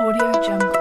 Audio Jungle.